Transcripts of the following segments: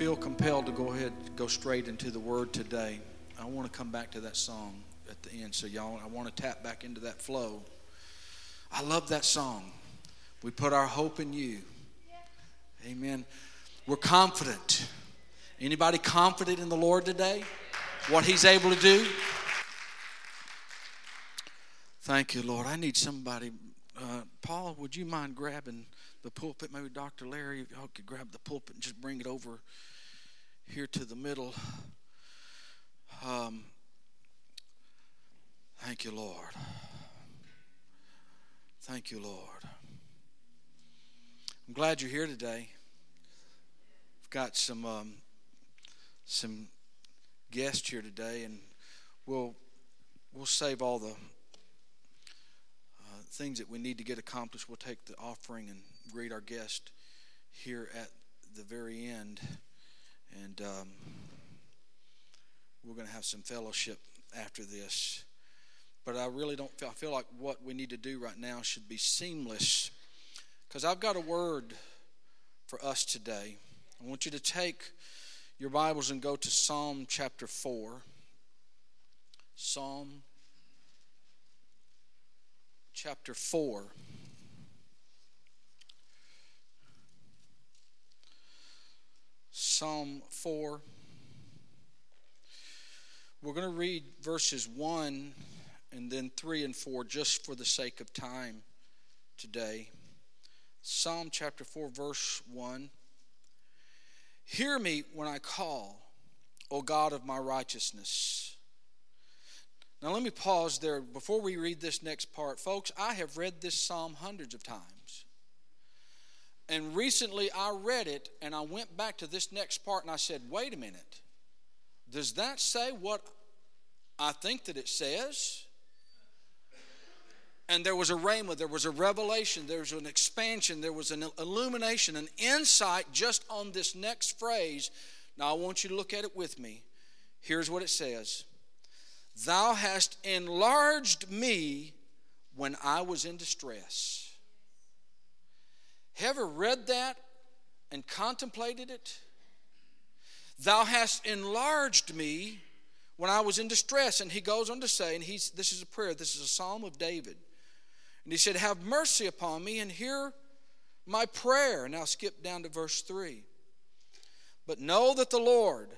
feel compelled to go ahead, go straight into the word today. I want to come back to that song at the end. So, y'all, I want to tap back into that flow. I love that song. We put our hope in you. Amen. We're confident. Anybody confident in the Lord today? What He's able to do? Thank you, Lord. I need somebody. Uh, Paul, would you mind grabbing the pulpit? Maybe Dr. Larry, y'all could grab the pulpit and just bring it over here to the middle. Um, thank you, Lord. Thank you, Lord. I'm glad you're here today. We've got some um, some guests here today, and we'll we'll save all the uh, things that we need to get accomplished. We'll take the offering and greet our guest here at the very end, and um, we're going to have some fellowship after this. But I really don't feel, I feel like what we need to do right now should be seamless because I've got a word for us today. I want you to take your Bibles and go to Psalm chapter 4. Psalm chapter 4. Psalm 4. We're going to read verses 1 and then 3 and 4 just for the sake of time today. Psalm chapter 4, verse 1. Hear me when I call, O God of my righteousness. Now, let me pause there before we read this next part. Folks, I have read this psalm hundreds of times. And recently I read it and I went back to this next part and I said, wait a minute. Does that say what I think that it says? and there was a rhema, there was a revelation, there was an expansion, there was an illumination, an insight just on this next phrase. Now I want you to look at it with me. Here's what it says Thou hast enlarged me when I was in distress. Have ever read that and contemplated it? Thou hast enlarged me when I was in distress. And he goes on to say, and he's, this is a prayer, this is a psalm of David. And he said, Have mercy upon me and hear my prayer. Now skip down to verse 3. But know that the Lord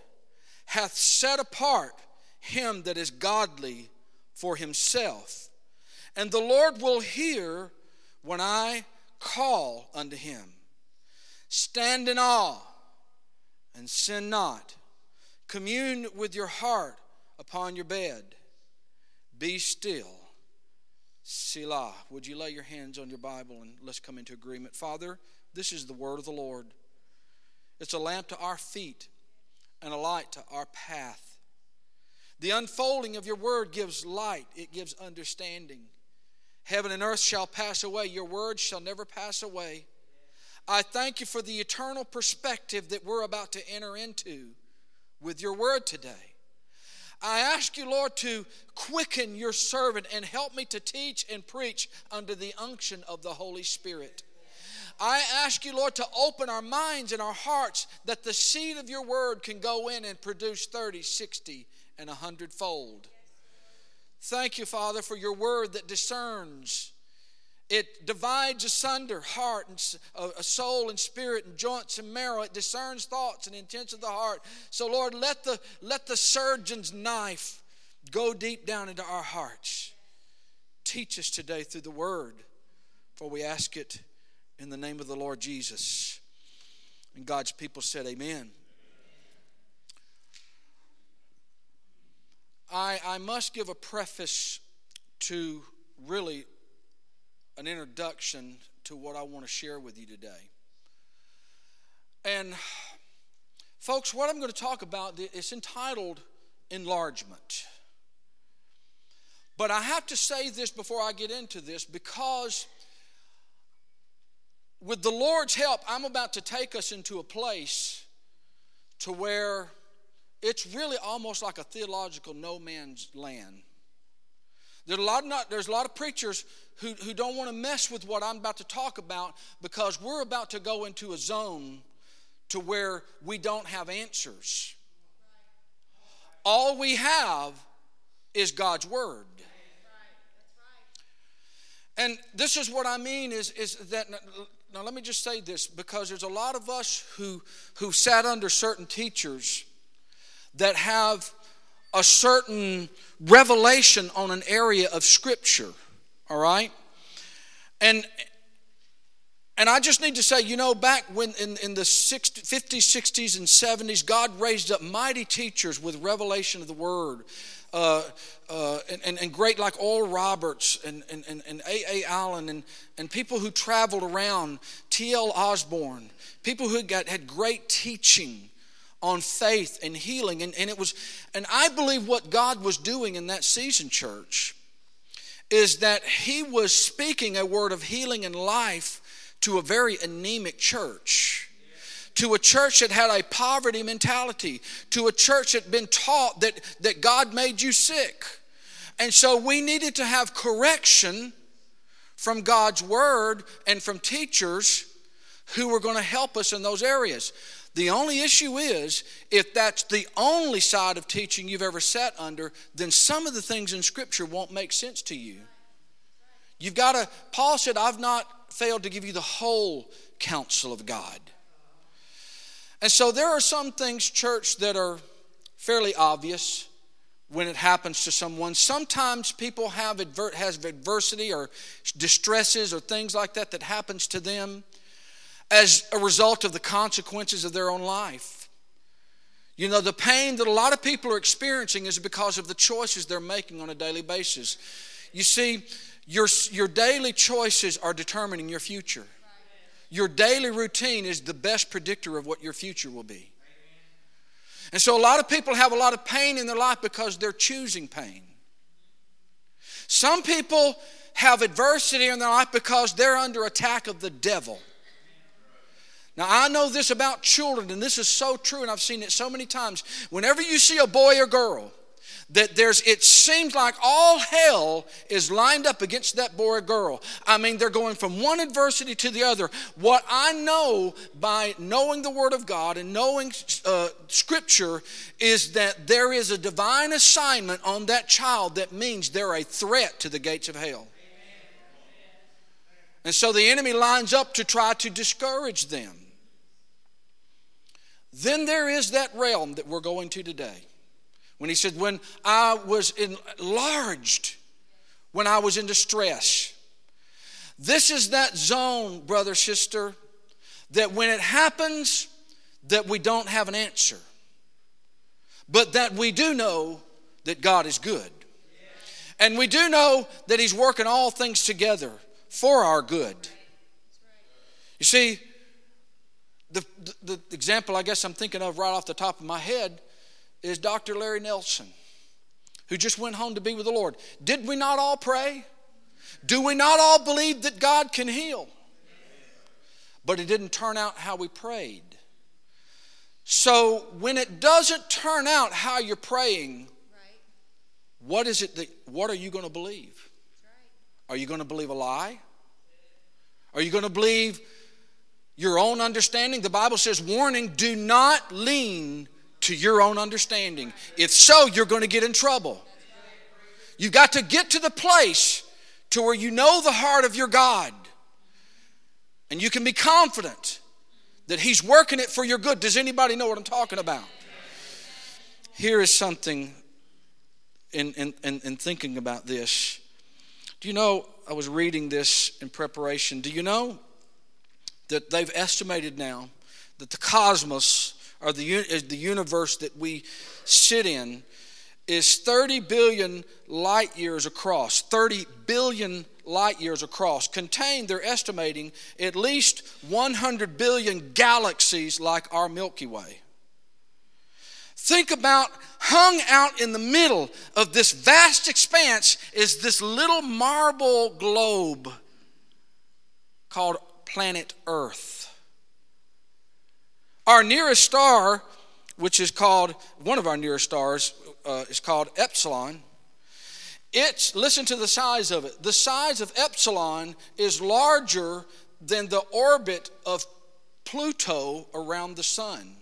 hath set apart him that is godly for himself. And the Lord will hear when I call unto him. Stand in awe and sin not. Commune with your heart upon your bed. Be still Selah. Would you lay your hands on your Bible and let's come into agreement? Father, this is the word of the Lord. It's a lamp to our feet and a light to our path. The unfolding of your word gives light, it gives understanding. Heaven and earth shall pass away, your word shall never pass away. I thank you for the eternal perspective that we're about to enter into with your word today. I ask you, Lord, to quicken your servant and help me to teach and preach under the unction of the Holy Spirit. I ask you, Lord, to open our minds and our hearts that the seed of your word can go in and produce 30, 60, and 100 fold. Thank you, Father, for your word that discerns it divides asunder heart and uh, a soul and spirit and joints and marrow. It discerns thoughts and intents of the heart. So, Lord, let the, let the surgeon's knife go deep down into our hearts. Teach us today through the word, for we ask it in the name of the Lord Jesus. And God's people said, Amen. I, I must give a preface to really an introduction to what I want to share with you today. And, folks, what I'm going to talk about is entitled Enlargement. But I have to say this before I get into this because, with the Lord's help, I'm about to take us into a place to where it's really almost like a theological no man's land. There's a lot of, not, there's a lot of preachers who, who don't want to mess with what I'm about to talk about because we're about to go into a zone to where we don't have answers. All we have is God's Word. And this is what I mean is, is that now let me just say this because there's a lot of us who who sat under certain teachers that have a certain revelation on an area of scripture all right and and I just need to say, you know, back when in, in the 60, 50s, 60s, and 70s, God raised up mighty teachers with revelation of the Word. Uh, uh, and, and, and, great like Oral Roberts and, and, and, A.A. Allen and, and people who traveled around, T.L. Osborn, people who got, had great teaching on faith and healing. And, and it was, and I believe what God was doing in that season, church, is that He was speaking a word of healing and life to a very anemic church to a church that had a poverty mentality, to a church that had been taught that, that God made you sick. And so we needed to have correction from God's word and from teachers who were going to help us in those areas. The only issue is if that's the only side of teaching you've ever sat under, then some of the things in Scripture won't make sense to you. You've got to, Paul said, I've not failed to give you the whole counsel of God. And so there are some things, church, that are fairly obvious when it happens to someone. Sometimes people have adver- has adversity or distresses or things like that that happens to them as a result of the consequences of their own life. You know, the pain that a lot of people are experiencing is because of the choices they're making on a daily basis. You see, your, your daily choices are determining your future. Your daily routine is the best predictor of what your future will be. And so, a lot of people have a lot of pain in their life because they're choosing pain. Some people have adversity in their life because they're under attack of the devil. Now, I know this about children, and this is so true, and I've seen it so many times. Whenever you see a boy or girl that there's it seems like all hell is lined up against that boy or girl. I mean they're going from one adversity to the other. What i know by knowing the word of god and knowing uh, scripture is that there is a divine assignment on that child that means they're a threat to the gates of hell. And so the enemy lines up to try to discourage them then there is that realm that we're going to today when he said, When I was enlarged, when I was in distress. This is that zone, brother, sister, that when it happens, that we don't have an answer. But that we do know that God is good. And we do know that He's working all things together for our good. You see, the, the, example I guess I'm thinking of right off the top of my head is Dr. Larry Nelson, who just went home to be with the Lord. Did we not all pray? Do we not all believe that God can heal? But it didn't turn out how we prayed. So when it doesn't turn out how you're praying, what is it that what are you going to believe? Are you going to believe a lie? Are you going to believe your own understanding? The Bible says, warning, do not lean to your own understanding. If so, you're going to get in trouble. You've got to get to the place to where you know the heart of your God and you can be confident that He's working it for your good. Does anybody know what I'm talking about? Here is something in, in, in, in thinking about this. Do you know, I was reading this in preparation. Do you know that they've estimated now that the cosmos or the, the universe that we sit in, is 30 billion light years across. 30 billion light years across. Contain, they're estimating, at least 100 billion galaxies like our Milky Way. Think about hung out in the middle of this vast expanse is this little marble globe called planet Earth. Our nearest star, which is called, one of our nearest stars, uh, is called Epsilon. It's, listen to the size of it. The size of Epsilon is larger than the orbit of Pluto around the sun.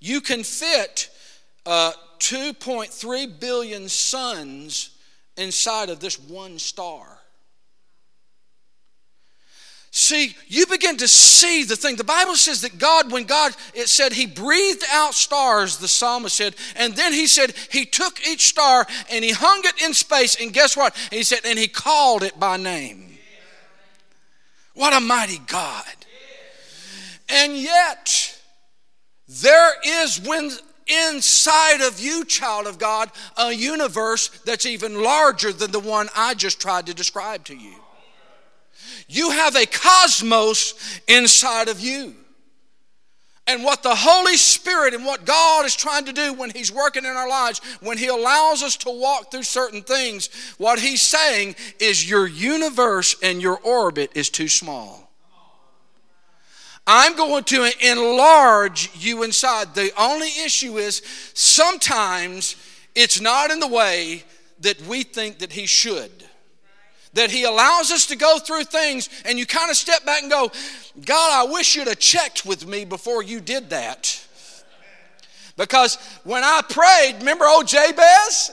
You can fit uh, 2.3 billion suns inside of this one star. See, you begin to see the thing. The Bible says that God, when God, it said He breathed out stars, the psalmist said, and then He said He took each star and He hung it in space, and guess what? He said, and He called it by name. What a mighty God. And yet, there is when inside of you, child of God, a universe that's even larger than the one I just tried to describe to you. You have a cosmos inside of you. And what the Holy Spirit and what God is trying to do when He's working in our lives, when He allows us to walk through certain things, what He's saying is your universe and your orbit is too small. I'm going to enlarge you inside. The only issue is sometimes it's not in the way that we think that He should that He allows us to go through things, and you kind of step back and go, God, I wish you'd have checked with me before you did that. Because when I prayed, remember old Jabez?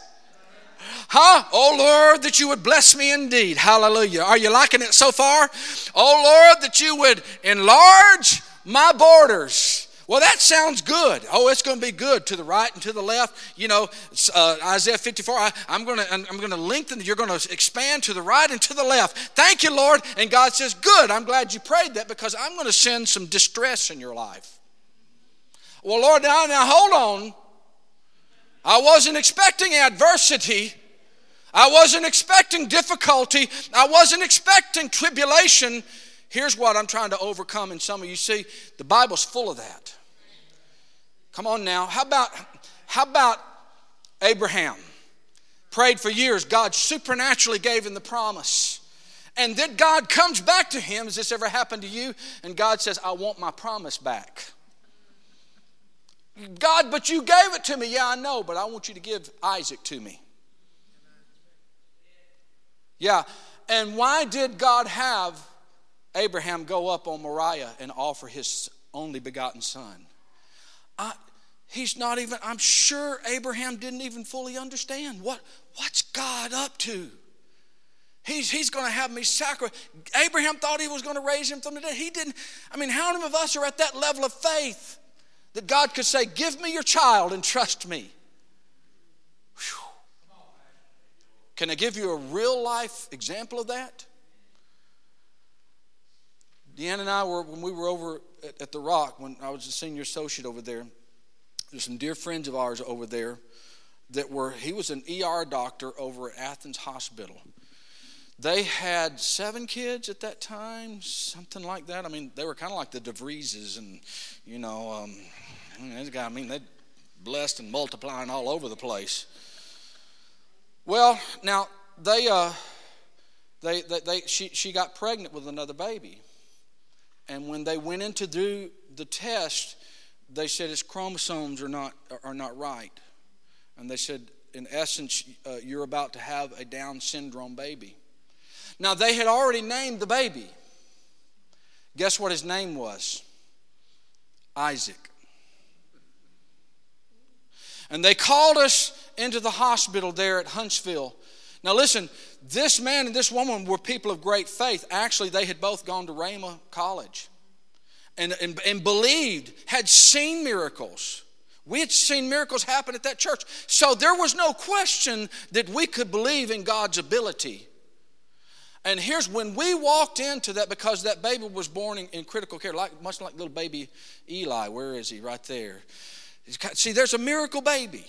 Huh? Oh Lord, that you would bless me indeed. Hallelujah. Are you liking it so far? Oh Lord, that you would enlarge my borders. Well, that sounds good. Oh, it's going to be good to the right and to the left. You know, uh, Isaiah 54. I, am going to I'm going to lengthen. You're going to expand to the right and to the left. Thank you, Lord. And God says, "Good. I'm glad you prayed that because I'm going to send some distress in your life." Well, Lord, now now hold on. I wasn't expecting adversity. I wasn't expecting difficulty. I wasn't expecting tribulation. Here's what I'm trying to overcome in some of you see, the Bible's full of that. Come on now. How about how about Abraham? Prayed for years. God supernaturally gave him the promise. And then God comes back to him. Has this ever happened to you? And God says, I want my promise back. God, but you gave it to me. Yeah, I know, but I want you to give Isaac to me. Yeah. And why did God have Abraham go up on Moriah and offer his only begotten son? I, he's not even, I'm sure Abraham didn't even fully understand what, what's God up to. He's, he's going to have me sacrifice. Abraham thought he was going to raise him from the dead. He didn't. I mean, how many of us are at that level of faith that God could say, Give me your child and trust me? Whew. Can I give you a real life example of that? Deanna and I were, when we were over at, at the Rock, when I was a senior associate over there, some dear friends of ours over there that were, he was an ER doctor over at Athens Hospital. They had seven kids at that time, something like that. I mean, they were kind of like the DeVrieses, and you know, um, this guy. I mean, they blessed and multiplying all over the place. Well, now they, uh, they, they, they, she, she got pregnant with another baby, and when they went in to do the test, they said his chromosomes are not, are not right. And they said, in essence, uh, you're about to have a Down syndrome baby. Now, they had already named the baby. Guess what his name was? Isaac. And they called us into the hospital there at Huntsville. Now, listen, this man and this woman were people of great faith. Actually, they had both gone to Rhema College and, and, and believed, had seen miracles. We had seen miracles happen at that church. So there was no question that we could believe in God's ability. And here's when we walked into that because that baby was born in, in critical care, like, much like little baby Eli. Where is he? Right there. Got, see, there's a miracle baby.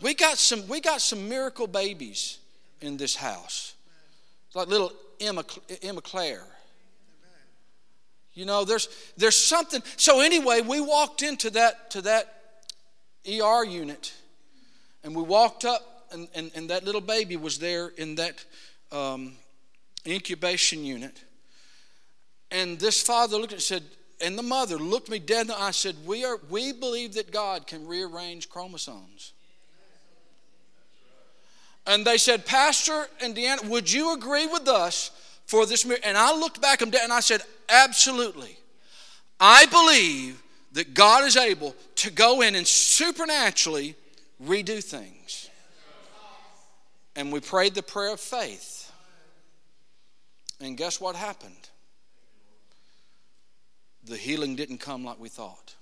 We got some, we got some miracle babies in this house. It's like little Emma, Emma Claire. You know, there's there's something. So anyway, we walked into that to that ER unit, and we walked up, and, and, and that little baby was there in that um, incubation unit. And this father looked and said, and the mother looked me dead in the eye. Said, "We are we believe that God can rearrange chromosomes." And they said, Pastor and Deanna, would you agree with us for this miracle. And I looked back and I said, Absolutely. I believe that God is able to go in and supernaturally redo things. And we prayed the prayer of faith. And guess what happened? The healing didn't come like we thought.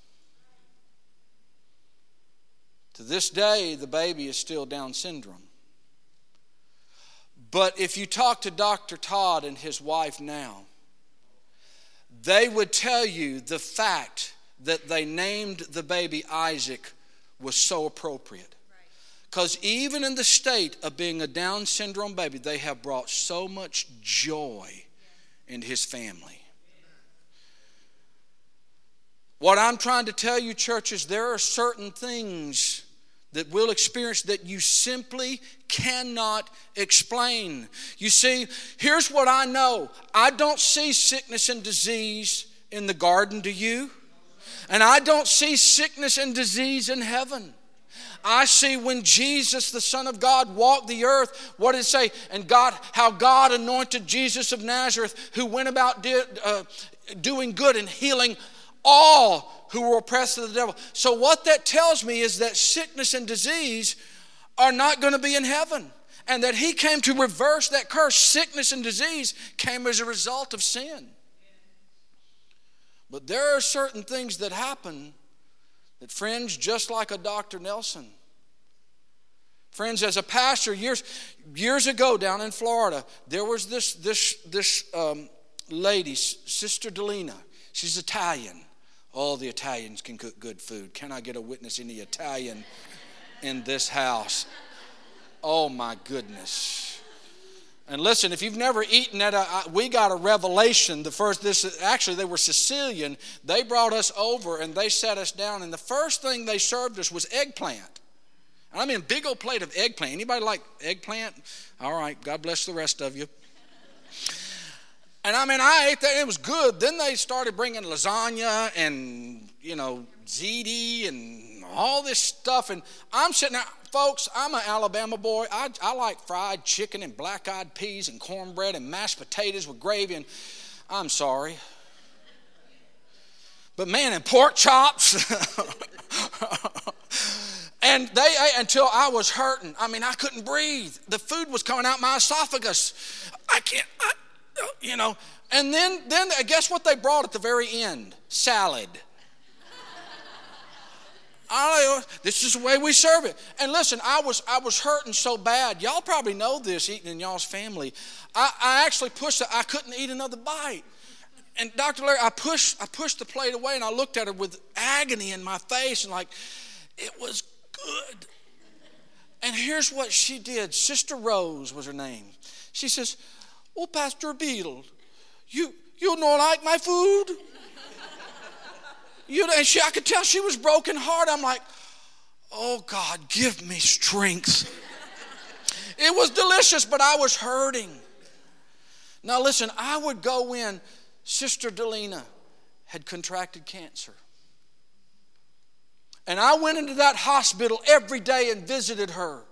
To this day, the baby is still Down syndrome. But if you talk to Dr. Todd and his wife now, they would tell you the fact that they named the baby Isaac was so appropriate. Because even in the state of being a Down syndrome baby, they have brought so much joy in his family. What I'm trying to tell you, church, is there are certain things that we'll experience that you simply cannot explain. You see, here's what I know I don't see sickness and disease in the garden, do you? And I don't see sickness and disease in heaven. I see when Jesus, the Son of God, walked the earth, what did it say? And God, how God anointed Jesus of Nazareth, who went about did, uh, doing good and healing all who were oppressed of the devil. So, what that tells me is that sickness and disease are not going to be in heaven. And that he came to reverse that curse. Sickness and disease came as a result of sin. But there are certain things that happen that, friends, just like a Dr. Nelson, friends, as a pastor years years ago down in Florida, there was this this this um, lady, Sister Delina. She's Italian. All the Italians can cook good food. Can I get a witness any Italian in this house? Oh my goodness. And listen, if you've never eaten at a, we got a revelation. The first, this actually they were Sicilian. They brought us over and they sat us down, and the first thing they served us was eggplant. I mean, big old plate of eggplant. Anybody like eggplant? All right, God bless the rest of you. And I mean, I ate that. It was good. Then they started bringing lasagna and you know ziti and all this stuff, and I'm sitting there folks, I'm an Alabama boy. I, I like fried chicken and black eyed peas and cornbread and mashed potatoes with gravy. And I'm sorry. But man, and pork chops. and they ate until I was hurting. I mean, I couldn't breathe. The food was coming out my esophagus. I can't, I, you know. And then, then guess what they brought at the very end? Salad. I, this is the way we serve it. And listen, I was I was hurting so bad. Y'all probably know this eating in y'all's family. I, I actually pushed. I couldn't eat another bite. And Dr. Larry, I pushed I pushed the plate away and I looked at her with agony in my face and like, it was good. And here's what she did. Sister Rose was her name. She says, Oh, Pastor Beadle, you you don't like my food? You know, and she, I could tell she was broken heart. I'm like, oh God, give me strength. it was delicious, but I was hurting. Now listen, I would go in. Sister Delina had contracted cancer. And I went into that hospital every day and visited her.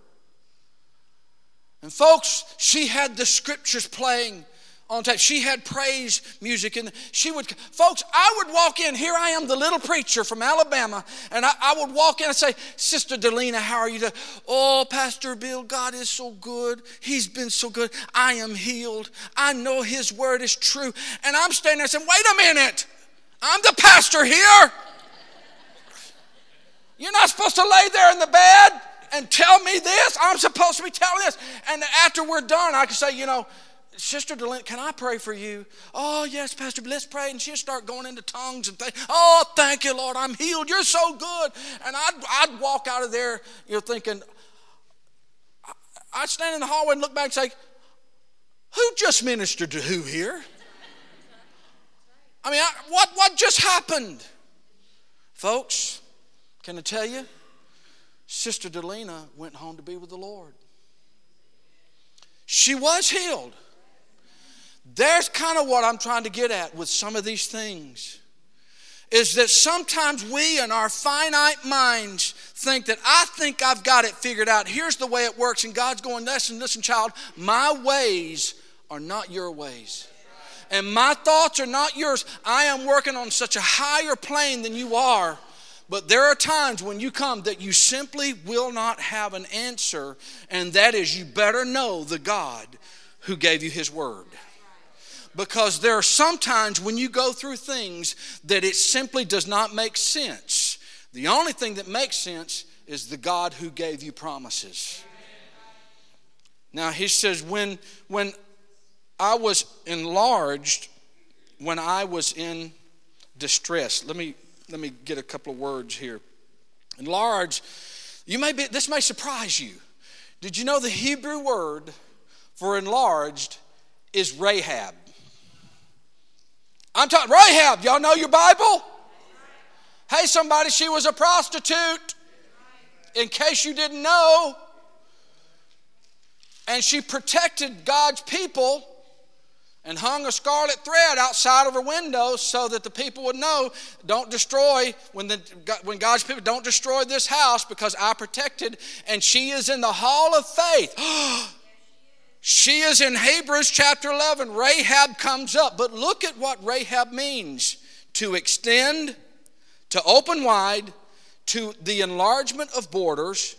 And folks, she had the scriptures playing on tape. She had praise music, and she would, folks, I would walk in. Here I am, the little preacher from Alabama, and I, I would walk in and say, Sister Delina, how are you? Doing? Oh, Pastor Bill, God is so good. He's been so good. I am healed. I know His word is true. And I'm standing there saying, Wait a minute, I'm the pastor here. You're not supposed to lay there in the bed and tell me this. I'm supposed to be telling this. And after we're done, I can say, you know, Sister Delina, can I pray for you? Oh, yes, Pastor, let's pray. And she'd start going into tongues and think, oh, thank you, Lord, I'm healed. You're so good. And I'd, I'd walk out of there, you know, thinking, I'd stand in the hallway and look back and say, who just ministered to who here? I mean, I, what, what just happened? Folks, can I tell you? Sister Delina went home to be with the Lord. She was healed. There's kind of what I'm trying to get at with some of these things. Is that sometimes we in our finite minds think that I think I've got it figured out. Here's the way it works. And God's going, listen, listen, child, my ways are not your ways. And my thoughts are not yours. I am working on such a higher plane than you are. But there are times when you come that you simply will not have an answer, and that is you better know the God who gave you His Word. Because there are sometimes when you go through things that it simply does not make sense. The only thing that makes sense is the God who gave you promises. Now he says, when when I was enlarged, when I was in distress. Let me let me get a couple of words here. Enlarged, you may be this may surprise you. Did you know the Hebrew word for enlarged is Rahab? I'm talking Rahab, y'all know your Bible? Hey, somebody, she was a prostitute. In case you didn't know. And she protected God's people and hung a scarlet thread outside of her window so that the people would know don't destroy when the when God's people don't destroy this house because I protected and she is in the hall of faith. She is in Hebrews chapter 11 Rahab comes up. But look at what Rahab means. To extend to open wide to the enlargement of borders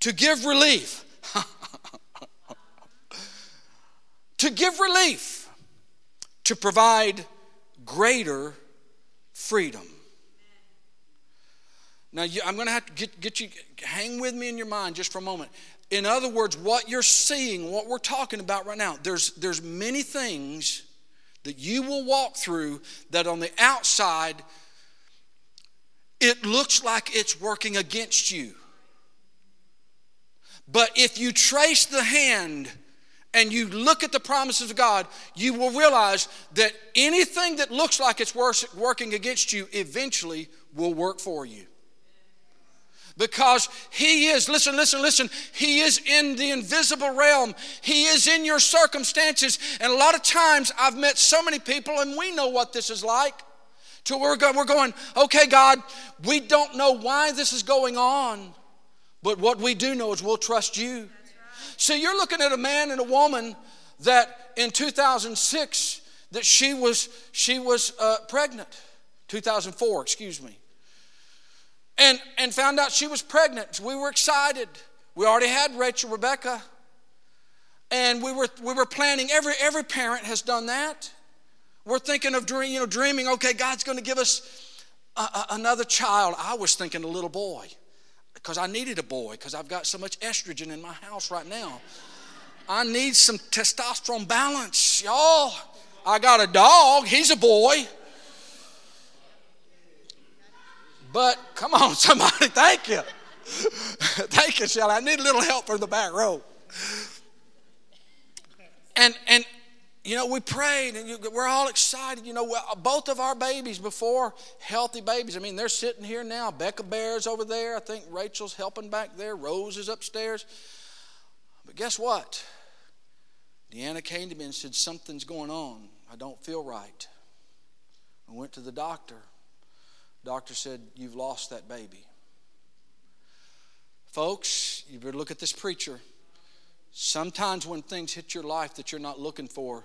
to give relief to give relief, to provide greater freedom. Now, I'm going to have to get, get you, hang with me in your mind just for a moment. In other words, what you're seeing, what we're talking about right now, there's, there's many things that you will walk through that on the outside, it looks like it's working against you. But if you trace the hand and you look at the promises of God, you will realize that anything that looks like it's working against you eventually will work for you. Because He is, listen, listen, listen, He is in the invisible realm. He is in your circumstances. And a lot of times I've met so many people, and we know what this is like. To we're we're going, okay, God, we don't know why this is going on, but what we do know is we'll trust you. So you're looking at a man and a woman that in 2006 that she was she was uh, pregnant. 2004, excuse me. And and found out she was pregnant. We were excited. We already had Rachel Rebecca. And we were we were planning every every parent has done that. We're thinking of dream, you know dreaming, okay, God's going to give us a, a, another child. I was thinking a little boy because I needed a boy because I've got so much estrogen in my house right now. I need some testosterone balance, y'all. I got a dog, he's a boy. But come on, somebody, thank you. thank you, Shelly. I need a little help from the back row. And and you know, we prayed and you, we're all excited. You know, both of our babies before, healthy babies. I mean, they're sitting here now. Becca Bear's over there. I think Rachel's helping back there. Rose is upstairs. But guess what? Deanna came to me and said, Something's going on. I don't feel right. I went to the doctor. Doctor said, You've lost that baby. Folks, you better look at this preacher. Sometimes when things hit your life that you're not looking for,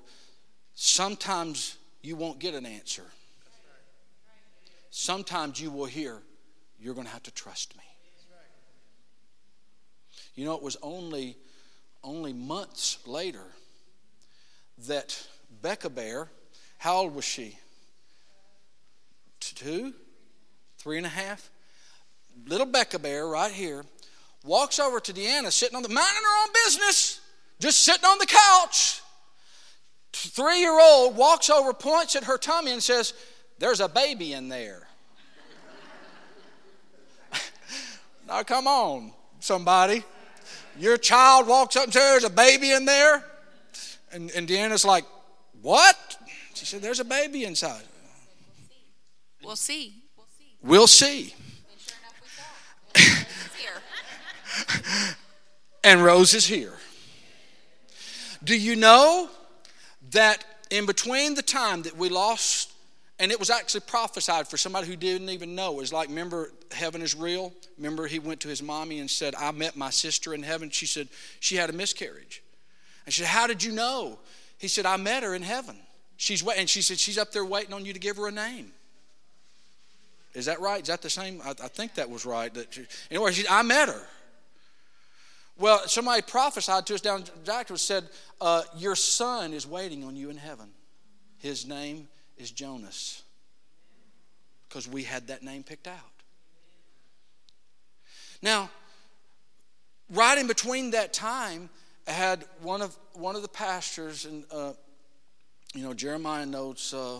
sometimes you won't get an answer. Sometimes you will hear, You're going to have to trust me. You know, it was only, only months later that Becca Bear, how old was she? Two? Three and a half? Little Becca Bear right here walks over to Deanna sitting on the minding her own business, just sitting on the couch. Three year old walks over, points at her tummy, and says, There's a baby in there. now, come on, somebody. Your child walks up and says, There's a baby in there. And, and Deanna's like, What? She said, There's a baby inside. We'll see. We'll see. We'll see. and Rose is here. Do you know that in between the time that we lost, and it was actually prophesied for somebody who didn't even know, it was like, remember, heaven is real? Remember, he went to his mommy and said, I met my sister in heaven. She said, she had a miscarriage. And she said, How did you know? He said, I met her in heaven. She's wait, and she said, She's up there waiting on you to give her a name. Is that right? Is that the same? I, I think that was right. That she, anyway, she, I met her. Well, somebody prophesied to us down Jackson said, uh, Your son is waiting on you in heaven. His name is Jonas. Because we had that name picked out. Now, right in between that time, I had one of one of the pastors, and uh, you know Jeremiah knows uh,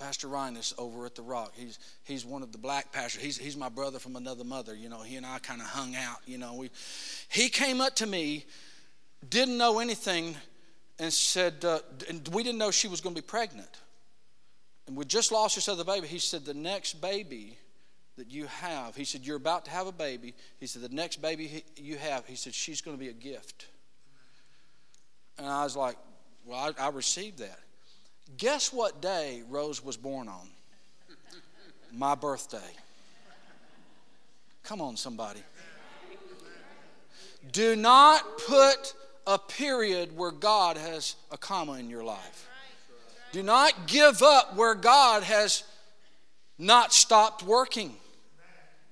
Pastor Rhinus over at the Rock. He's he's one of the black pastors. He's he's my brother from another mother. You know, he and I kind of hung out. You know, we he came up to me, didn't know anything, and said, uh, and we didn't know she was going to be pregnant, and we just lost this other baby. He said the next baby that you have, he said you're about to have a baby. He said the next baby you have, he said she's going to be a gift. And I was like, well, I, I received that. Guess what day Rose was born on? My birthday. Come on, somebody. Do not put a period where God has a comma in your life. Do not give up where God has not stopped working.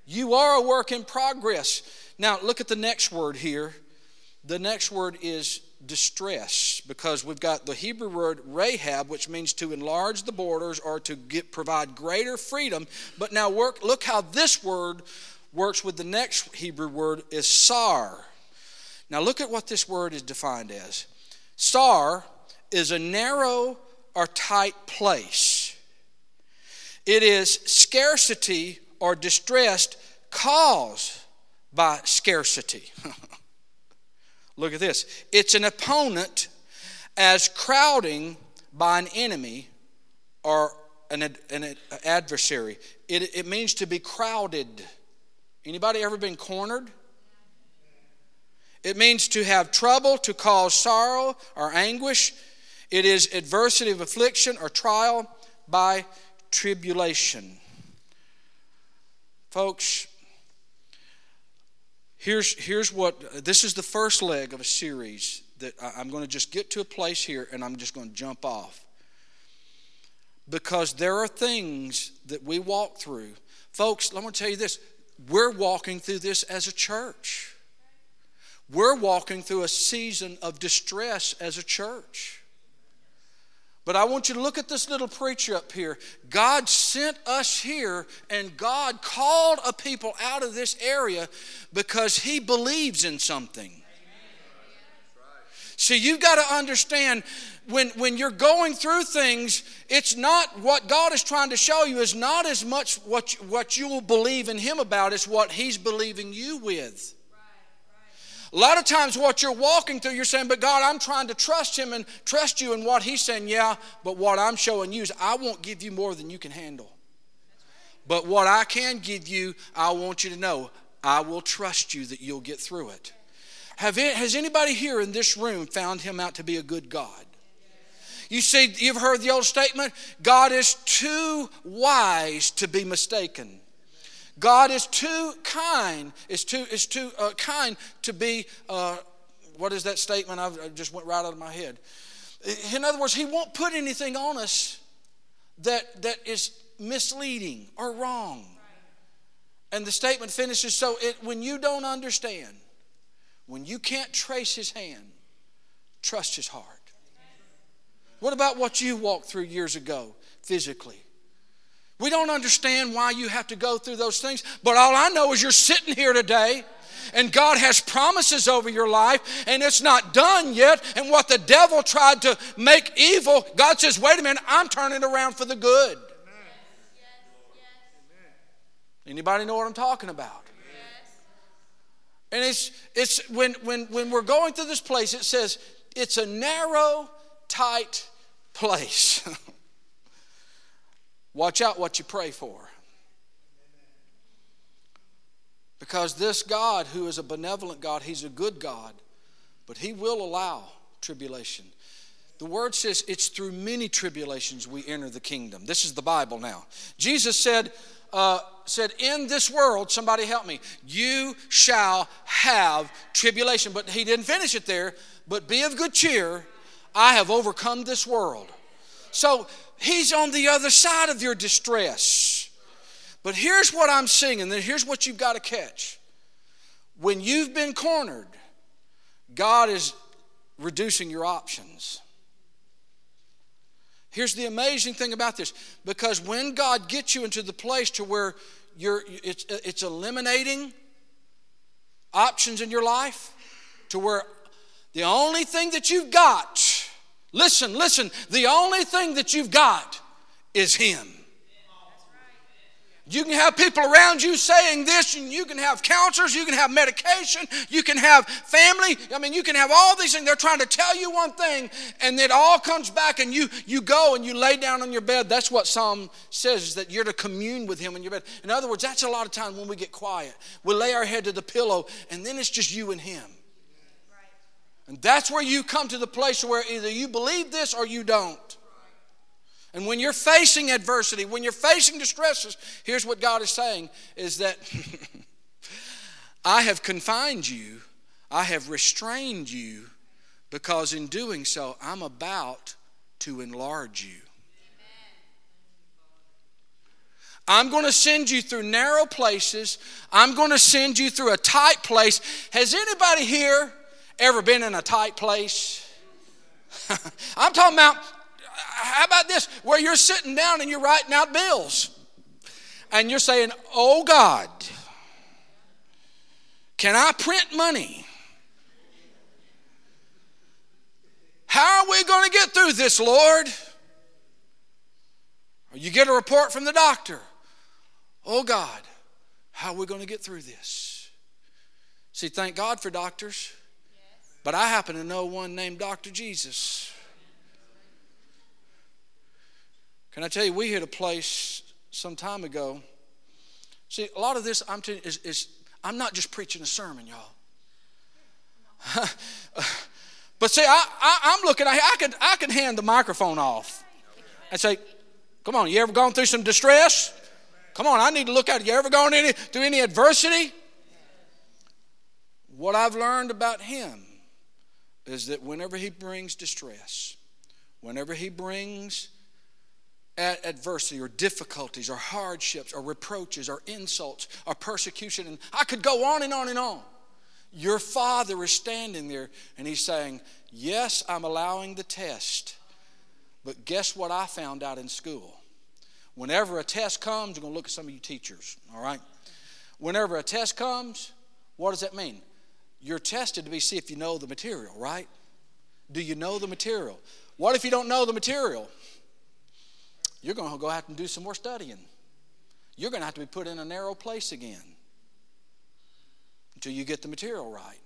You are a work in progress. Now, look at the next word here. The next word is distress because we've got the Hebrew word Rahab, which means to enlarge the borders or to get, provide greater freedom. But now work, look how this word works with the next Hebrew word is sar. Now look at what this word is defined as. Sar is a narrow or tight place. It is scarcity or distress caused by scarcity. Look at this. It's an opponent as crowding by an enemy or an, an adversary. It, it means to be crowded. Anybody ever been cornered? It means to have trouble, to cause sorrow or anguish. It is adversity of affliction or trial by tribulation. Folks, here's, here's what this is the first leg of a series that I'm going to just get to a place here and I'm just going to jump off. Because there are things that we walk through. Folks, I let me tell you this we're walking through this as a church. We're walking through a season of distress as a church. But I want you to look at this little preacher up here. God sent us here, and God called a people out of this area because He believes in something. See, you've got to understand when, when you're going through things, it's not what God is trying to show you is not as much what, what you will believe in Him about, it's what He's believing you with. A lot of times, what you're walking through, you're saying, But God, I'm trying to trust Him and trust you. And what He's saying, Yeah, but what I'm showing you is I won't give you more than you can handle. But what I can give you, I want you to know I will trust you that you'll get through it. Have it, has anybody here in this room found Him out to be a good God? You see, you've heard the old statement God is too wise to be mistaken. God is too kind, is too, is too uh, kind to be, uh, what is that statement? I've, I just went right out of my head. In other words, He won't put anything on us that, that is misleading or wrong. And the statement finishes so it, when you don't understand, when you can't trace His hand, trust His heart. What about what you walked through years ago physically? We don't understand why you have to go through those things, but all I know is you're sitting here today and God has promises over your life and it's not done yet. And what the devil tried to make evil, God says, wait a minute, I'm turning around for the good. Anybody know what I'm talking about? And it's, it's when, when, when we're going through this place, it says it's a narrow, tight place. Watch out what you pray for. Because this God, who is a benevolent God, He's a good God, but He will allow tribulation. The word says it's through many tribulations we enter the kingdom. This is the Bible now. Jesus said, uh, said, In this world, somebody help me, you shall have tribulation. But he didn't finish it there, but be of good cheer. I have overcome this world. So he's on the other side of your distress. But here's what I'm seeing, and here's what you've got to catch. When you've been cornered, God is reducing your options. Here's the amazing thing about this because when God gets you into the place to where you're, it's, it's eliminating options in your life, to where the only thing that you've got, listen, listen, the only thing that you've got is Him. You can have people around you saying this, and you can have counselors, you can have medication, you can have family. I mean, you can have all these things. They're trying to tell you one thing, and it all comes back, and you you go and you lay down on your bed. That's what Psalm says, is that you're to commune with Him in your bed. In other words, that's a lot of times when we get quiet. We lay our head to the pillow, and then it's just you and Him. And that's where you come to the place where either you believe this or you don't. And when you're facing adversity, when you're facing distresses, here's what God is saying is that I have confined you, I have restrained you, because in doing so, I'm about to enlarge you. I'm going to send you through narrow places. I'm going to send you through a tight place. Has anybody here ever been in a tight place? I'm talking about how about this? Where you're sitting down and you're writing out bills. And you're saying, Oh God, can I print money? How are we going to get through this, Lord? Or you get a report from the doctor. Oh God, how are we going to get through this? See, thank God for doctors. But I happen to know one named Dr. Jesus. Can I tell you, we hit a place some time ago. See, a lot of this I'm telling is, is I'm not just preaching a sermon, y'all. but see, I, am looking, I, I, could, I could hand the microphone off and say, Come on, you ever gone through some distress? Come on, I need to look at it. You ever gone any, through any adversity? What I've learned about him is that whenever he brings distress, whenever he brings adversity or difficulties or hardships or reproaches or insults or persecution. And I could go on and on and on. Your father is standing there and he's saying, Yes, I'm allowing the test. But guess what I found out in school? Whenever a test comes, you're going to look at some of you teachers, all right? Whenever a test comes, what does that mean? You're tested to be see if you know the material, right? Do you know the material? What if you don't know the material? you're going to go out and do some more studying. You're going to have to be put in a narrow place again until you get the material right.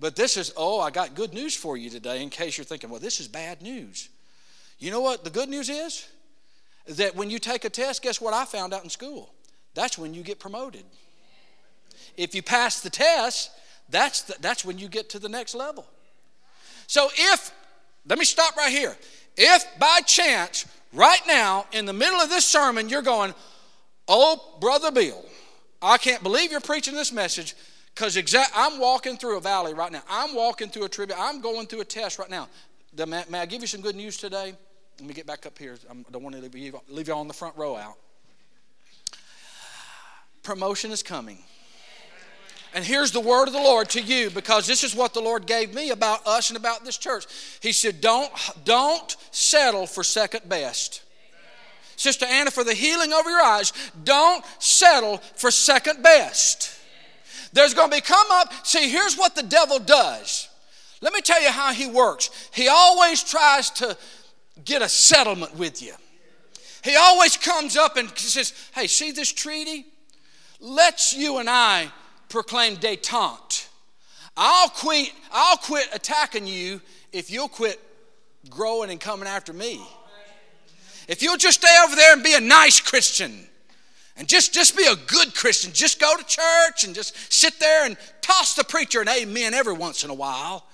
But this is, oh, I got good news for you today in case you're thinking, well, this is bad news. You know what the good news is? That when you take a test, guess what I found out in school? That's when you get promoted. If you pass the test, that's, the, that's when you get to the next level. So if, let me stop right here. If by chance Right now, in the middle of this sermon, you're going, Oh, Brother Bill, I can't believe you're preaching this message because exact, I'm walking through a valley right now. I'm walking through a tribute. I'm going through a test right now. May, may I give you some good news today? Let me get back up here. I don't want to leave you, leave you on the front row out. Promotion is coming. And here's the word of the Lord to you because this is what the Lord gave me about us and about this church. He said, Don't, don't settle for second best. Sister Anna, for the healing over your eyes, don't settle for second best. There's going to be come up. See, here's what the devil does. Let me tell you how he works. He always tries to get a settlement with you. He always comes up and says, Hey, see this treaty? Let's you and I proclaim detente. I'll quit, I'll quit attacking you if you'll quit growing and coming after me. If you'll just stay over there and be a nice Christian and just, just be a good Christian, just go to church and just sit there and toss the preacher an amen every once in a while,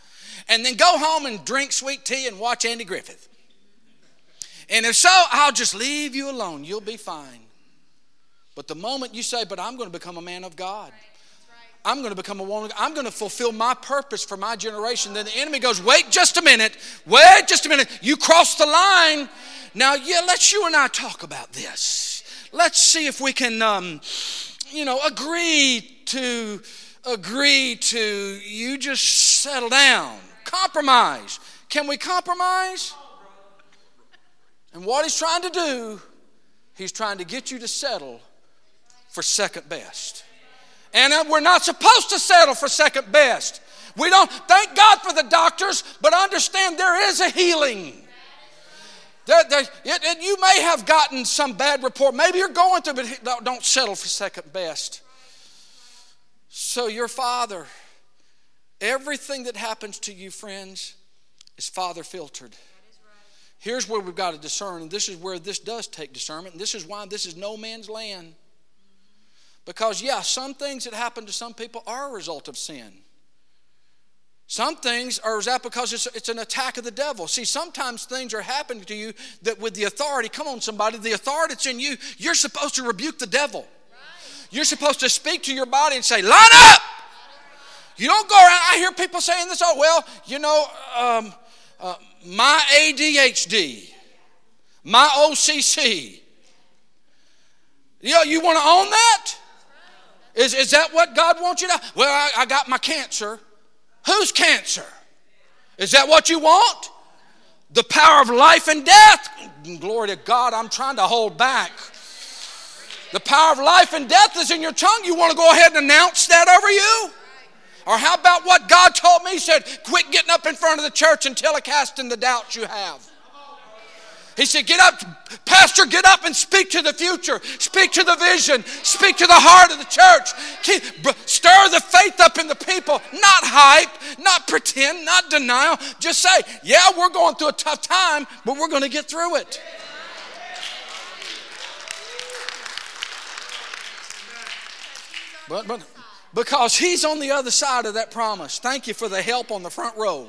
and then go home and drink sweet tea and watch Andy Griffith. And if so, I'll just leave you alone. You'll be fine. But the moment you say, But I'm going to become a man of God, I'm going to become a woman. I'm going to fulfill my purpose for my generation. Then the enemy goes, Wait just a minute. Wait just a minute. You crossed the line. Now, yeah, let's you and I talk about this. Let's see if we can, um, you know, agree to agree to you just settle down. Compromise. Can we compromise? And what he's trying to do, he's trying to get you to settle for second best. And uh, we're not supposed to settle for second best. We don't thank God for the doctors, but understand there is a healing. There, there, it, it, you may have gotten some bad report. Maybe you're going through, but don't settle for second best. So, your father, everything that happens to you, friends, is father filtered. Here's where we've got to discern, and this is where this does take discernment, and this is why this is no man's land. Because, yeah, some things that happen to some people are a result of sin. Some things are is that because it's, it's an attack of the devil. See, sometimes things are happening to you that with the authority, come on, somebody, the authority that's in you, you're supposed to rebuke the devil. You're supposed to speak to your body and say, line up. You don't go around. I hear people saying this, oh, well, you know, um, uh, my ADHD, my OCD. You know, you want to own that? Is, is that what God wants you to? Well, I, I got my cancer. Whose cancer? Is that what you want? The power of life and death. Glory to God, I'm trying to hold back. The power of life and death is in your tongue. You want to go ahead and announce that over you? Or how about what God told me? He said, quit getting up in front of the church and telecasting the doubts you have. He said, Get up, Pastor, get up and speak to the future. Speak to the vision. Speak to the heart of the church. Keep, stir the faith up in the people. Not hype, not pretend, not denial. Just say, Yeah, we're going through a tough time, but we're going to get through it. But, but because he's on the other side of that promise. Thank you for the help on the front row.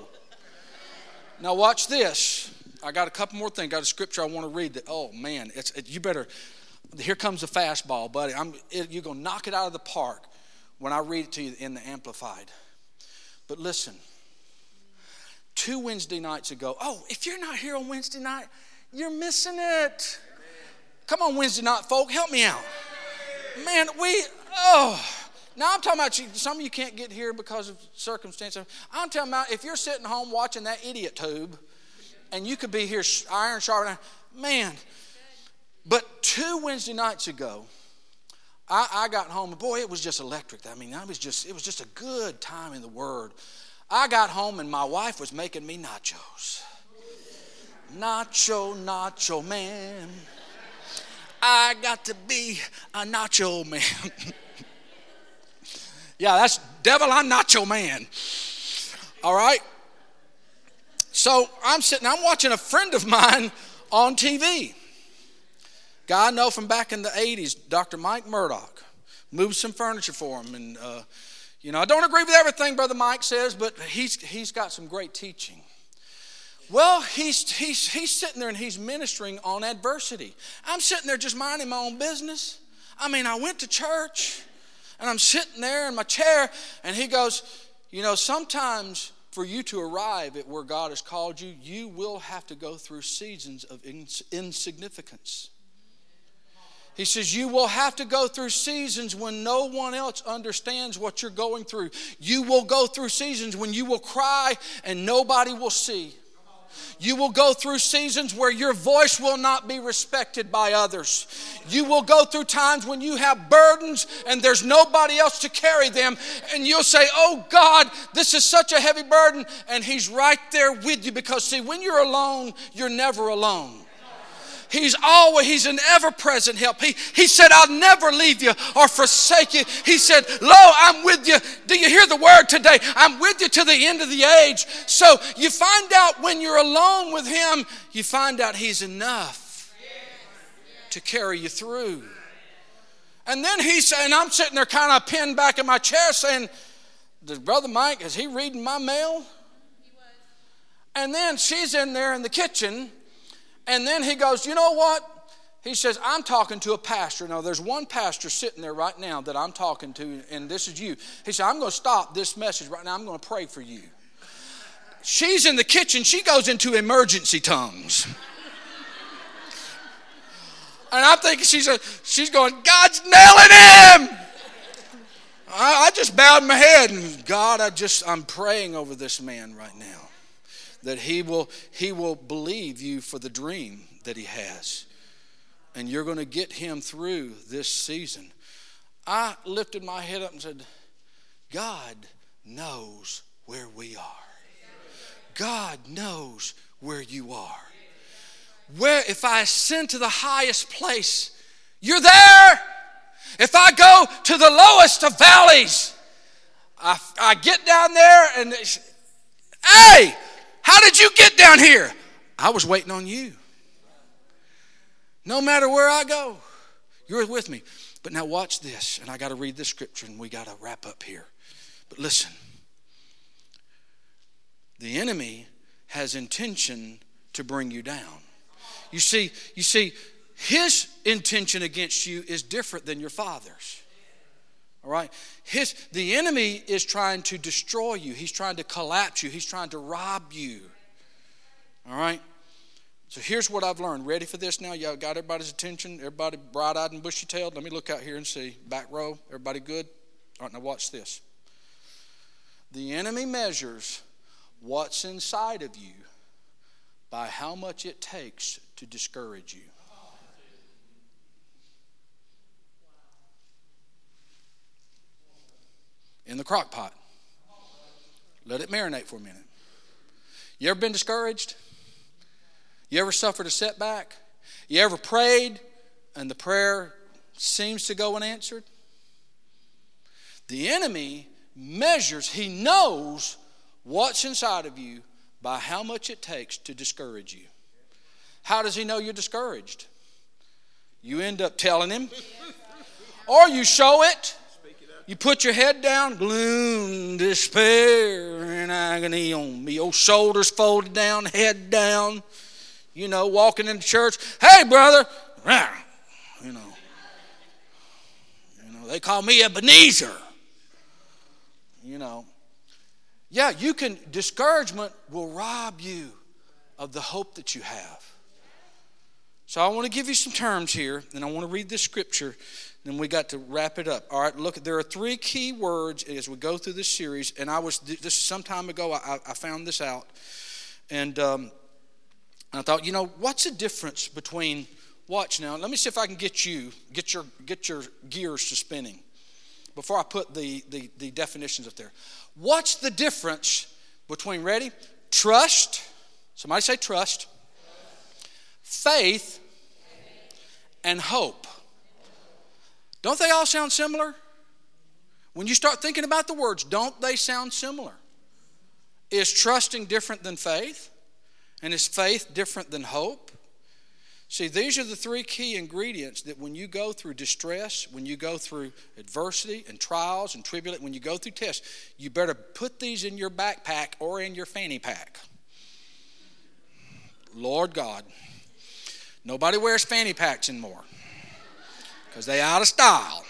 Now, watch this. I got a couple more things. Got a scripture I want to read. That oh man, it's it, you better. Here comes the fastball, buddy. I'm it, you're gonna knock it out of the park when I read it to you in the amplified. But listen. Two Wednesday nights ago. Oh, if you're not here on Wednesday night, you're missing it. Come on, Wednesday night, folk, help me out. Man, we oh. Now I'm talking about you, some of you can't get here because of circumstances. I'm talking about if you're sitting home watching that idiot tube, and you could be here iron sharp, man. But two Wednesday nights ago, I, I got home, boy, it was just electric. I mean, I was just it was just a good time in the Word. I got home, and my wife was making me nachos. Nacho, nacho man. I got to be a nacho man. Yeah, that's devil, I'm nacho man. All right? So I'm sitting, I'm watching a friend of mine on TV. Guy I know from back in the 80s, Dr. Mike Murdock. Moved some furniture for him. And, uh, you know, I don't agree with everything Brother Mike says, but he's, he's got some great teaching. Well, he's, he's, he's sitting there and he's ministering on adversity. I'm sitting there just minding my own business. I mean, I went to church. And I'm sitting there in my chair, and he goes, You know, sometimes for you to arrive at where God has called you, you will have to go through seasons of ins- insignificance. He says, You will have to go through seasons when no one else understands what you're going through. You will go through seasons when you will cry and nobody will see. You will go through seasons where your voice will not be respected by others. You will go through times when you have burdens and there's nobody else to carry them. And you'll say, Oh God, this is such a heavy burden. And He's right there with you because, see, when you're alone, you're never alone. He's always, He's an ever present help. He, he said, I'll never leave you or forsake you. He said, Lo, I'm with you. Do you hear the word today? I'm with you to the end of the age. So you find out when you're alone with Him, you find out He's enough to carry you through. And then He said, and I'm sitting there kind of pinned back in my chair saying, Does Brother Mike, is he reading my mail? And then she's in there in the kitchen and then he goes, You know what? He says, I'm talking to a pastor. Now, there's one pastor sitting there right now that I'm talking to, and this is you. He said, I'm going to stop this message right now. I'm going to pray for you. She's in the kitchen. She goes into emergency tongues. And I'm thinking she's, a, she's going, God's nailing him. I, I just bowed my head and God, I just, I'm praying over this man right now that he will, he will believe you for the dream that he has. And you're going to get him through this season. I lifted my head up and said, God knows where we are. God knows where you are. Where if I ascend to the highest place, you're there. If I go to the lowest of valleys, I, I get down there and hey, how did you get down here? I was waiting on you. No matter where I go, you're with me. But now watch this, and I got to read this scripture and we got to wrap up here. But listen the enemy has intention to bring you down. You see, you see, his intention against you is different than your father's. All right? His, the enemy is trying to destroy you. He's trying to collapse you. He's trying to rob you. All right? So here's what I've learned. Ready for this now? Y'all got everybody's attention? Everybody bright eyed and bushy tailed? Let me look out here and see. Back row. Everybody good? All right, now watch this. The enemy measures what's inside of you by how much it takes to discourage you. In the crock pot. Let it marinate for a minute. You ever been discouraged? You ever suffered a setback? You ever prayed and the prayer seems to go unanswered? The enemy measures, he knows what's inside of you by how much it takes to discourage you. How does he know you're discouraged? You end up telling him, or you show it. You put your head down, gloom, despair, and agony on me. Old shoulders folded down, head down. You know, walking into church. Hey, brother, you know. You know, they call me Ebenezer. You know, yeah, you can, discouragement will rob you of the hope that you have. So I want to give you some terms here, and I want to read this scripture, then we got to wrap it up. All right, look, there are three key words as we go through this series, and I was, this is some time ago, I, I found this out, and um, I thought, you know, what's the difference between, watch now, let me see if I can get you, get your, get your gears to spinning before I put the, the, the definitions up there. What's the difference between, ready? Trust. Somebody say trust. Faith and hope. Don't they all sound similar? When you start thinking about the words, don't they sound similar? Is trusting different than faith? And is faith different than hope? See, these are the three key ingredients that when you go through distress, when you go through adversity and trials and tribulation, when you go through tests, you better put these in your backpack or in your fanny pack. Lord God, nobody wears fanny packs anymore because they out of style.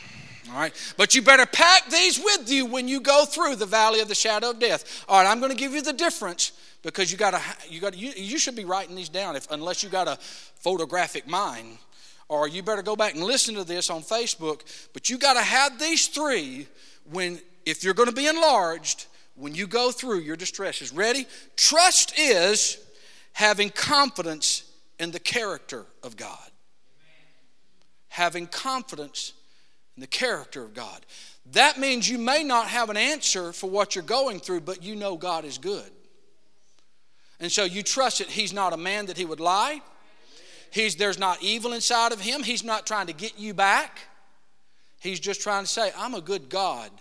All right, but you better pack these with you when you go through the valley of the shadow of death. All right, I'm going to give you the difference because you got to you got you, you should be writing these down if unless you got a photographic mind or you better go back and listen to this on Facebook but you got to have these three when if you're going to be enlarged when you go through your distresses ready trust is having confidence in the character of God having confidence in the character of God that means you may not have an answer for what you're going through but you know God is good and so you trust that He's not a man that He would lie. He's, there's not evil inside of Him. He's not trying to get you back. He's just trying to say, I'm a good God.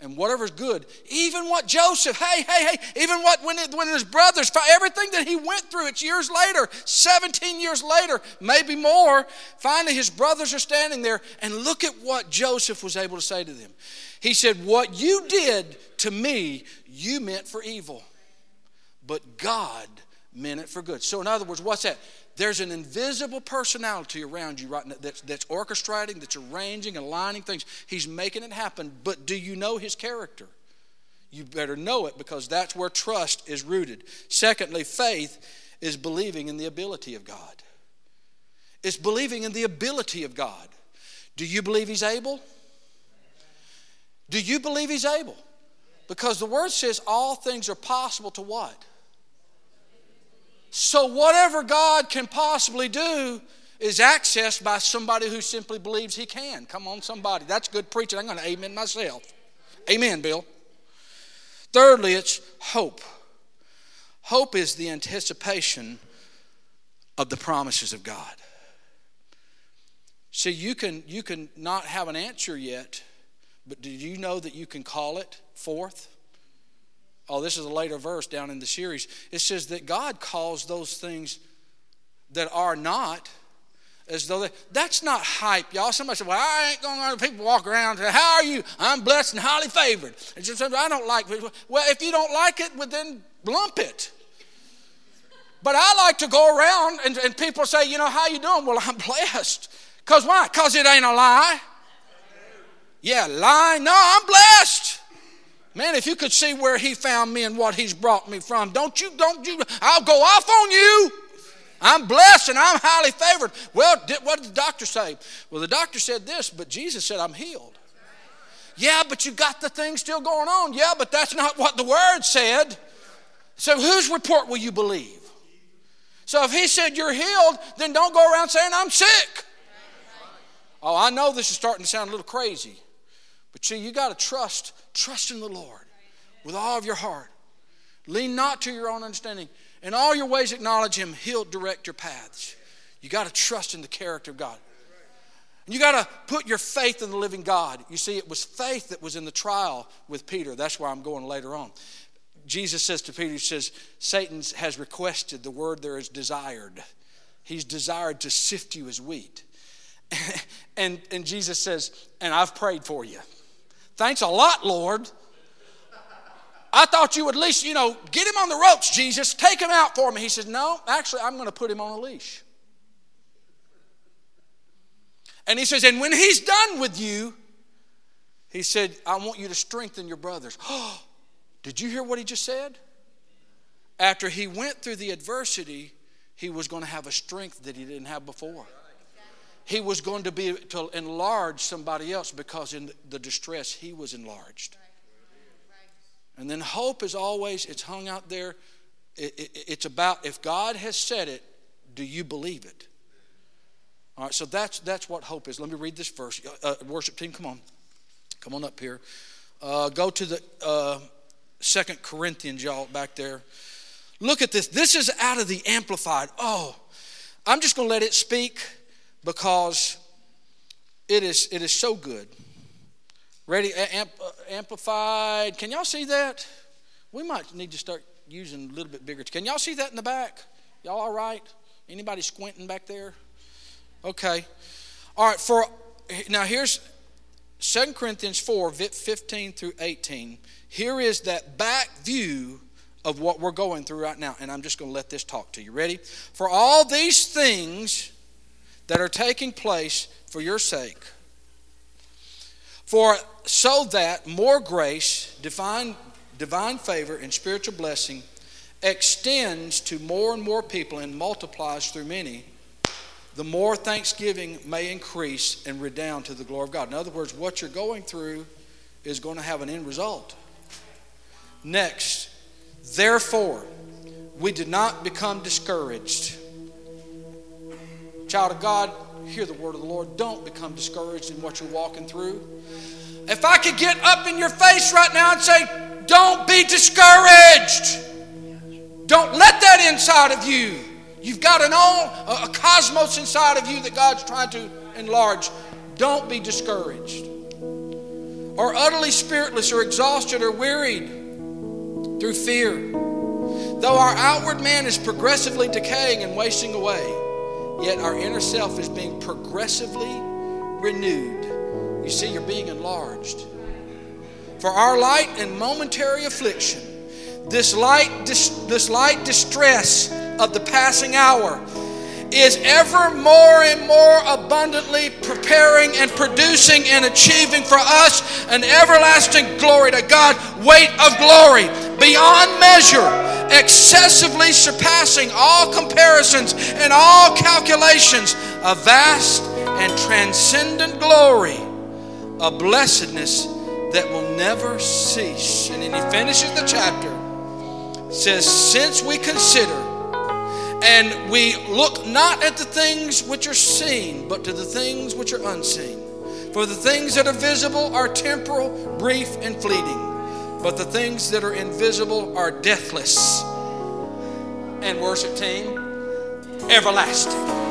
And whatever's good, even what Joseph, hey, hey, hey, even what when, it, when his brothers, everything that he went through, it's years later, 17 years later, maybe more. Finally, his brothers are standing there, and look at what Joseph was able to say to them. He said, What you did to me, you meant for evil but God meant it for good. So, in other words, what's that? There's an invisible personality around you right now that's, that's orchestrating, that's arranging, aligning things. He's making it happen. But do you know his character? You better know it because that's where trust is rooted. Secondly, faith is believing in the ability of God. It's believing in the ability of God. Do you believe he's able? Do you believe he's able? Because the word says all things are possible to what? So, whatever God can possibly do is accessed by somebody who simply believes he can. Come on, somebody. That's good preaching. I'm going to amen myself. Amen, Bill. Thirdly, it's hope. Hope is the anticipation of the promises of God. See, you can, you can not have an answer yet, but do you know that you can call it forth? Oh, this is a later verse down in the series. It says that God calls those things that are not as though they, that's not hype, y'all. Somebody said, Well, I ain't going to people walk around say, How are you? I'm blessed and highly favored. And I don't like it. Well, if you don't like it, well, then lump it. But I like to go around and, and people say, You know, how you doing? Well, I'm blessed. Because why? Because it ain't a lie. Yeah, lie. No, I'm blessed. Man, if you could see where he found me and what he's brought me from, don't you, don't you, I'll go off on you. I'm blessed and I'm highly favored. Well, what did the doctor say? Well, the doctor said this, but Jesus said, I'm healed. Yeah, but you got the thing still going on. Yeah, but that's not what the word said. So, whose report will you believe? So, if he said you're healed, then don't go around saying I'm sick. Oh, I know this is starting to sound a little crazy. But see, you got to trust, trust in the Lord with all of your heart. Lean not to your own understanding. In all your ways, acknowledge Him. He'll direct your paths. You got to trust in the character of God. And you got to put your faith in the living God. You see, it was faith that was in the trial with Peter. That's where I'm going later on. Jesus says to Peter, He says, Satan has requested, the word there is desired. He's desired to sift you as wheat. and, and Jesus says, And I've prayed for you. Thanks a lot, Lord. I thought you would at least, you know, get him on the ropes, Jesus. Take him out for me. He says, No, actually, I'm going to put him on a leash. And he says, And when he's done with you, he said, I want you to strengthen your brothers. Did you hear what he just said? After he went through the adversity, he was going to have a strength that he didn't have before he was going to be to enlarge somebody else because in the distress he was enlarged. And then hope is always it's hung out there. It, it, it's about if God has said it, do you believe it? All right, so that's that's what hope is. Let me read this verse. Uh, worship team, come on, come on up here. Uh, go to the uh, Second Corinthians, y'all back there. Look at this. This is out of the Amplified. Oh, I'm just going to let it speak because it is, it is so good. Ready, amp, uh, amplified. Can y'all see that? We might need to start using a little bit bigger. Can y'all see that in the back? Y'all all right? Anybody squinting back there? Okay. All right, for now here's 2 Corinthians 4, 15 through 18. Here is that back view of what we're going through right now. And I'm just going to let this talk to you. Ready? For all these things that are taking place for your sake. For so that more grace, divine, divine favor, and spiritual blessing extends to more and more people and multiplies through many, the more thanksgiving may increase and redound to the glory of God. In other words, what you're going through is going to have an end result. Next, therefore, we did not become discouraged Child of God, hear the word of the Lord. Don't become discouraged in what you're walking through. If I could get up in your face right now and say, Don't be discouraged. Don't let that inside of you. You've got an all a cosmos inside of you that God's trying to enlarge. Don't be discouraged. Or utterly spiritless or exhausted or wearied through fear. Though our outward man is progressively decaying and wasting away, Yet our inner self is being progressively renewed. You see, you're being enlarged. For our light and momentary affliction, this light, this light distress of the passing hour is ever more and more abundantly preparing and producing and achieving for us an everlasting glory to God, weight of glory beyond measure, excessively surpassing all comparisons and all calculations, a vast and transcendent glory, a blessedness that will never cease. And then he finishes the chapter, says, Since we consider and we look not at the things which are seen, but to the things which are unseen. For the things that are visible are temporal, brief, and fleeting, but the things that are invisible are deathless. And worship team, everlasting.